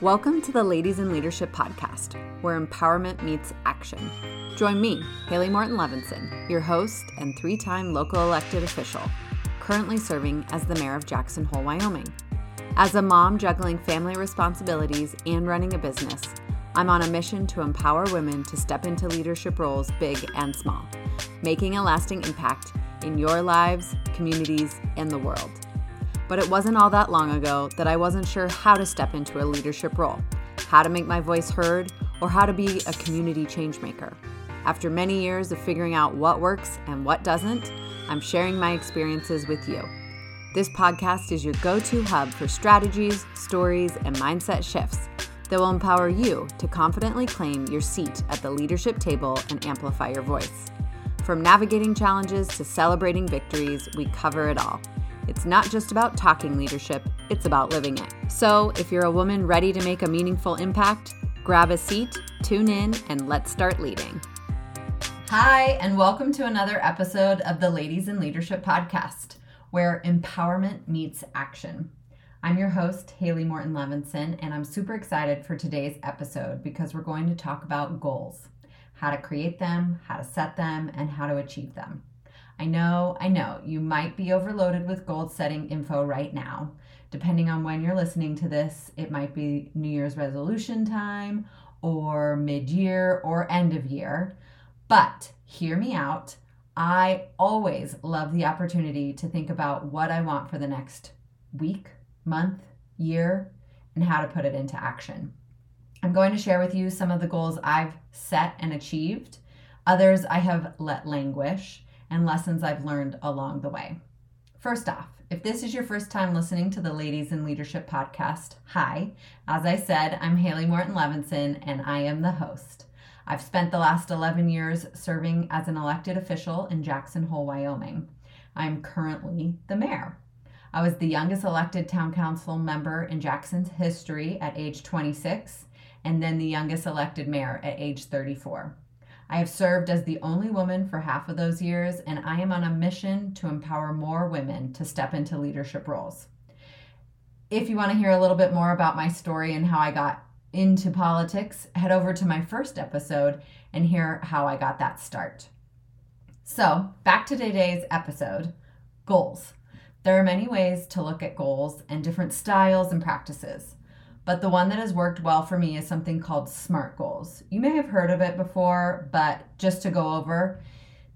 Welcome to the Ladies in Leadership podcast, where empowerment meets action. Join me, Hailey Morton Levinson, your host and three time local elected official, currently serving as the mayor of Jackson Hole, Wyoming. As a mom juggling family responsibilities and running a business, I'm on a mission to empower women to step into leadership roles big and small, making a lasting impact in your lives, communities, and the world. But it wasn't all that long ago that I wasn't sure how to step into a leadership role, how to make my voice heard, or how to be a community changemaker. After many years of figuring out what works and what doesn't, I'm sharing my experiences with you. This podcast is your go to hub for strategies, stories, and mindset shifts that will empower you to confidently claim your seat at the leadership table and amplify your voice. From navigating challenges to celebrating victories, we cover it all. It's not just about talking leadership, it's about living it. So, if you're a woman ready to make a meaningful impact, grab a seat, tune in, and let's start leading. Hi, and welcome to another episode of the Ladies in Leadership podcast, where empowerment meets action. I'm your host, Hailey Morton Levinson, and I'm super excited for today's episode because we're going to talk about goals how to create them, how to set them, and how to achieve them. I know, I know, you might be overloaded with goal setting info right now. Depending on when you're listening to this, it might be New Year's resolution time or mid year or end of year. But hear me out. I always love the opportunity to think about what I want for the next week, month, year, and how to put it into action. I'm going to share with you some of the goals I've set and achieved, others I have let languish and lessons I've learned along the way. First off, if this is your first time listening to the Ladies in Leadership podcast, hi. As I said, I'm Hailey Morton Levinson and I am the host. I've spent the last 11 years serving as an elected official in Jackson Hole, Wyoming. I'm currently the mayor. I was the youngest elected town council member in Jackson's history at age 26, and then the youngest elected mayor at age 34. I have served as the only woman for half of those years, and I am on a mission to empower more women to step into leadership roles. If you want to hear a little bit more about my story and how I got into politics, head over to my first episode and hear how I got that start. So, back to today's episode goals. There are many ways to look at goals and different styles and practices. But the one that has worked well for me is something called SMART goals. You may have heard of it before, but just to go over,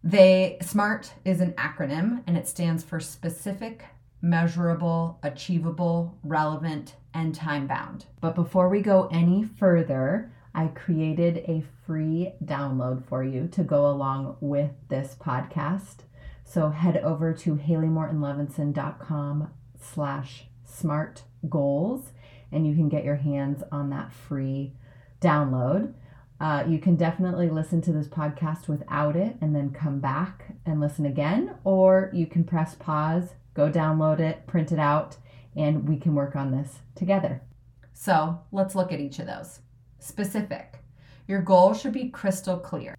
they SMART is an acronym and it stands for specific, measurable, achievable, relevant, and time bound. But before we go any further, I created a free download for you to go along with this podcast. So head over to haileyMortonLevinson.com slash smart goals and you can get your hands on that free download. Uh, you can definitely listen to this podcast without it and then come back and listen again, or you can press pause, go download it, print it out, and we can work on this together. So let's look at each of those. Specific. Your goal should be crystal clear.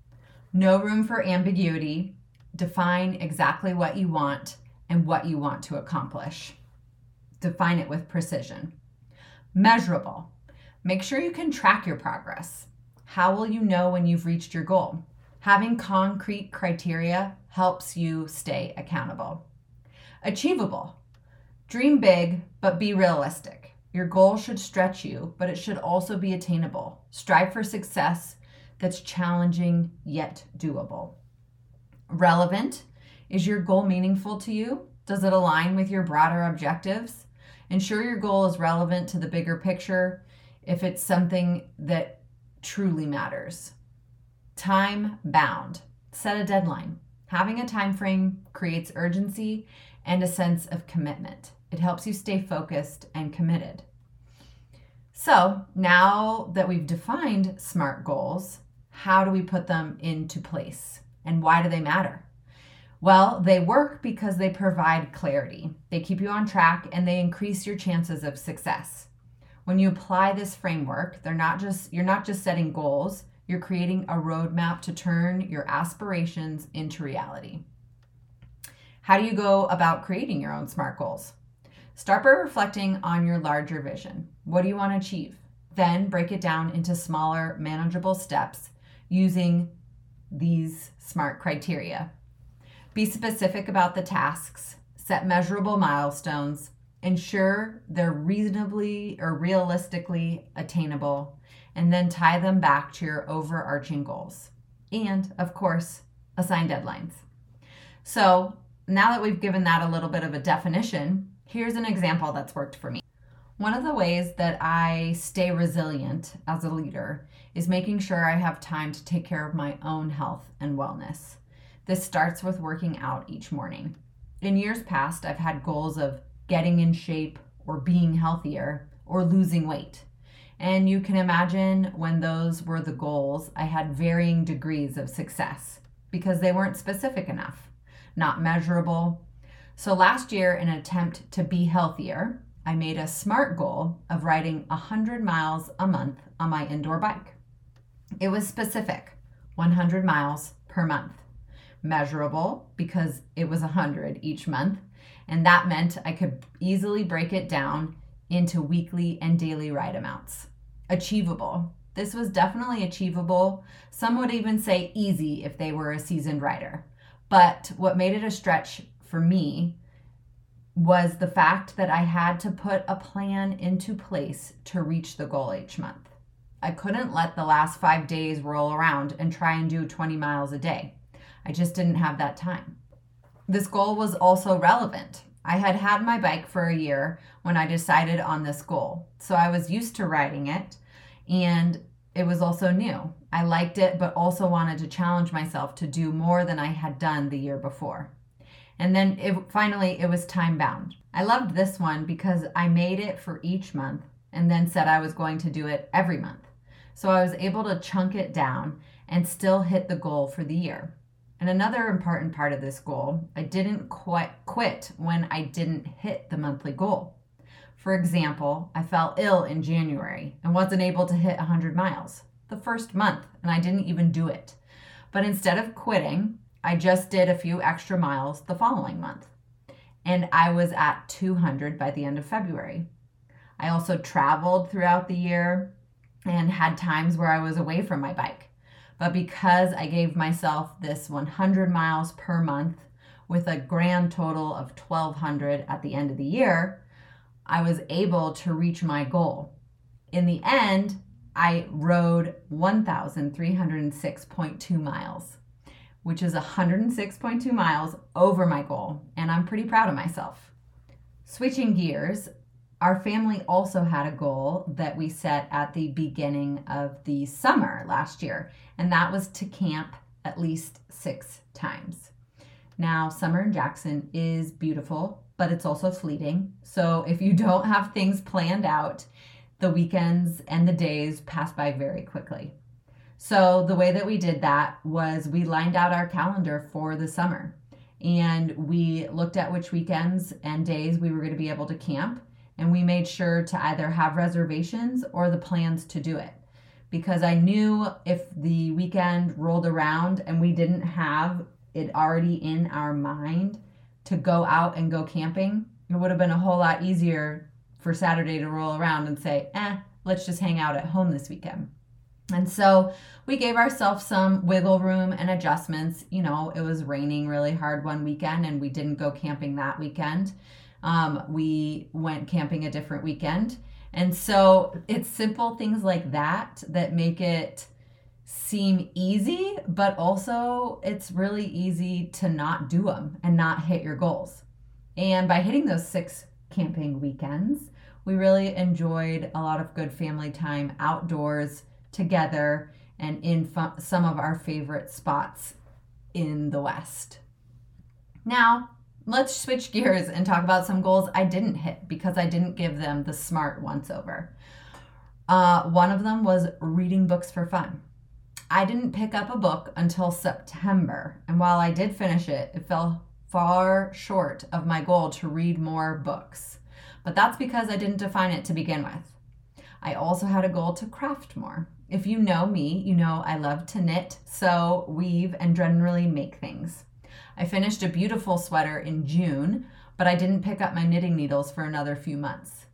No room for ambiguity. Define exactly what you want and what you want to accomplish. Define it with precision. Measurable. Make sure you can track your progress. How will you know when you've reached your goal? Having concrete criteria helps you stay accountable. Achievable. Dream big, but be realistic. Your goal should stretch you, but it should also be attainable. Strive for success that's challenging yet doable. Relevant. Is your goal meaningful to you? Does it align with your broader objectives? Ensure your goal is relevant to the bigger picture if it's something that truly matters. Time bound. Set a deadline. Having a time frame creates urgency and a sense of commitment. It helps you stay focused and committed. So, now that we've defined SMART goals, how do we put them into place and why do they matter? Well, they work because they provide clarity. They keep you on track and they increase your chances of success. When you apply this framework, they're not just you're not just setting goals, you're creating a roadmap to turn your aspirations into reality. How do you go about creating your own SMART goals? Start by reflecting on your larger vision. What do you want to achieve? Then break it down into smaller, manageable steps using these SMART criteria. Be specific about the tasks, set measurable milestones, ensure they're reasonably or realistically attainable, and then tie them back to your overarching goals. And, of course, assign deadlines. So, now that we've given that a little bit of a definition, here's an example that's worked for me. One of the ways that I stay resilient as a leader is making sure I have time to take care of my own health and wellness. This starts with working out each morning. In years past, I've had goals of getting in shape or being healthier or losing weight. And you can imagine when those were the goals, I had varying degrees of success because they weren't specific enough, not measurable. So last year, in an attempt to be healthier, I made a SMART goal of riding 100 miles a month on my indoor bike. It was specific 100 miles per month, measurable because it was 100 each month, and that meant I could easily break it down into weekly and daily ride amounts. Achievable. This was definitely achievable. Some would even say easy if they were a seasoned rider. But what made it a stretch for me was the fact that I had to put a plan into place to reach the goal each month. I couldn't let the last five days roll around and try and do 20 miles a day. I just didn't have that time. This goal was also relevant. I had had my bike for a year when I decided on this goal. So I was used to riding it and it was also new. I liked it, but also wanted to challenge myself to do more than I had done the year before. And then it, finally, it was time bound. I loved this one because I made it for each month and then said I was going to do it every month. So I was able to chunk it down and still hit the goal for the year. And another important part of this goal, I didn't quite quit when I didn't hit the monthly goal. For example, I fell ill in January and wasn't able to hit 100 miles the first month, and I didn't even do it. But instead of quitting, I just did a few extra miles the following month. And I was at 200 by the end of February. I also traveled throughout the year and had times where I was away from my bike. But because I gave myself this 100 miles per month with a grand total of 1200 at the end of the year, I was able to reach my goal. In the end, I rode 1,306.2 miles, which is 106.2 miles over my goal, and I'm pretty proud of myself. Switching gears, our family also had a goal that we set at the beginning of the summer last year, and that was to camp at least six times. Now, summer in Jackson is beautiful, but it's also fleeting. So if you don't have things planned out, the weekends and the days pass by very quickly. So the way that we did that was we lined out our calendar for the summer and we looked at which weekends and days we were going to be able to camp and we made sure to either have reservations or the plans to do it because I knew if the weekend rolled around and we didn't have it already in our mind to go out and go camping, it would have been a whole lot easier for Saturday to roll around and say, eh, let's just hang out at home this weekend. And so we gave ourselves some wiggle room and adjustments. You know, it was raining really hard one weekend and we didn't go camping that weekend. Um, we went camping a different weekend. And so it's simple things like that that make it seem easy, but also it's really easy to not do them and not hit your goals. And by hitting those six camping weekends, we really enjoyed a lot of good family time outdoors together and in some of our favorite spots in the West. Now, let's switch gears and talk about some goals I didn't hit because I didn't give them the smart once over. Uh, one of them was reading books for fun. I didn't pick up a book until September, and while I did finish it, it fell far short of my goal to read more books. But that's because I didn't define it to begin with. I also had a goal to craft more. If you know me, you know I love to knit, sew, weave, and generally make things. I finished a beautiful sweater in June, but I didn't pick up my knitting needles for another few months.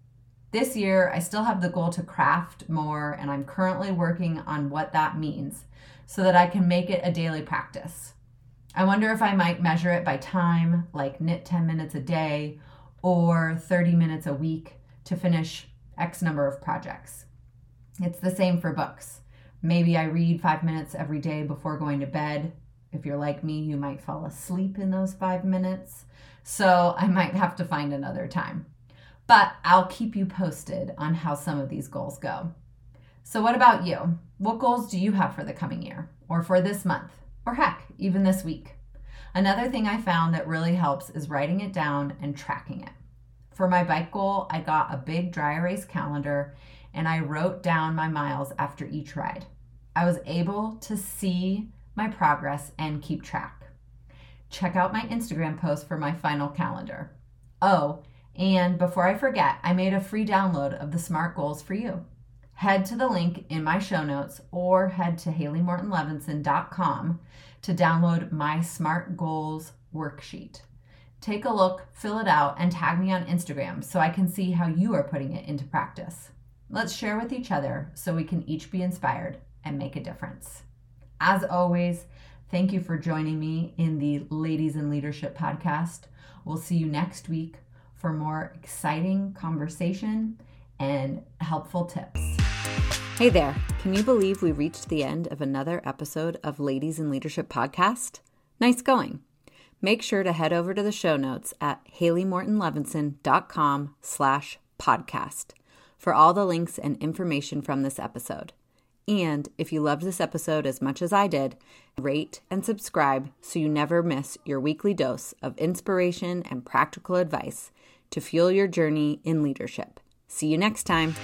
This year, I still have the goal to craft more, and I'm currently working on what that means so that I can make it a daily practice. I wonder if I might measure it by time, like knit 10 minutes a day or 30 minutes a week to finish X number of projects. It's the same for books. Maybe I read five minutes every day before going to bed. If you're like me, you might fall asleep in those five minutes. So I might have to find another time. But I'll keep you posted on how some of these goals go. So, what about you? What goals do you have for the coming year, or for this month, or heck, even this week? Another thing I found that really helps is writing it down and tracking it. For my bike goal, I got a big dry erase calendar and I wrote down my miles after each ride. I was able to see my progress and keep track. Check out my Instagram post for my final calendar. Oh, and before I forget, I made a free download of the SMART goals for you. Head to the link in my show notes or head to HaileyMortonLevinson.com to download my SMART goals worksheet. Take a look, fill it out, and tag me on Instagram so I can see how you are putting it into practice. Let's share with each other so we can each be inspired and make a difference. As always, thank you for joining me in the Ladies in Leadership podcast. We'll see you next week for more exciting conversation and helpful tips. Hey there, can you believe we reached the end of another episode of Ladies in Leadership podcast? Nice going. Make sure to head over to the show notes at haileymortonlevinson.com slash podcast for all the links and information from this episode. And if you loved this episode as much as I did, rate and subscribe so you never miss your weekly dose of inspiration and practical advice to fuel your journey in leadership. See you next time.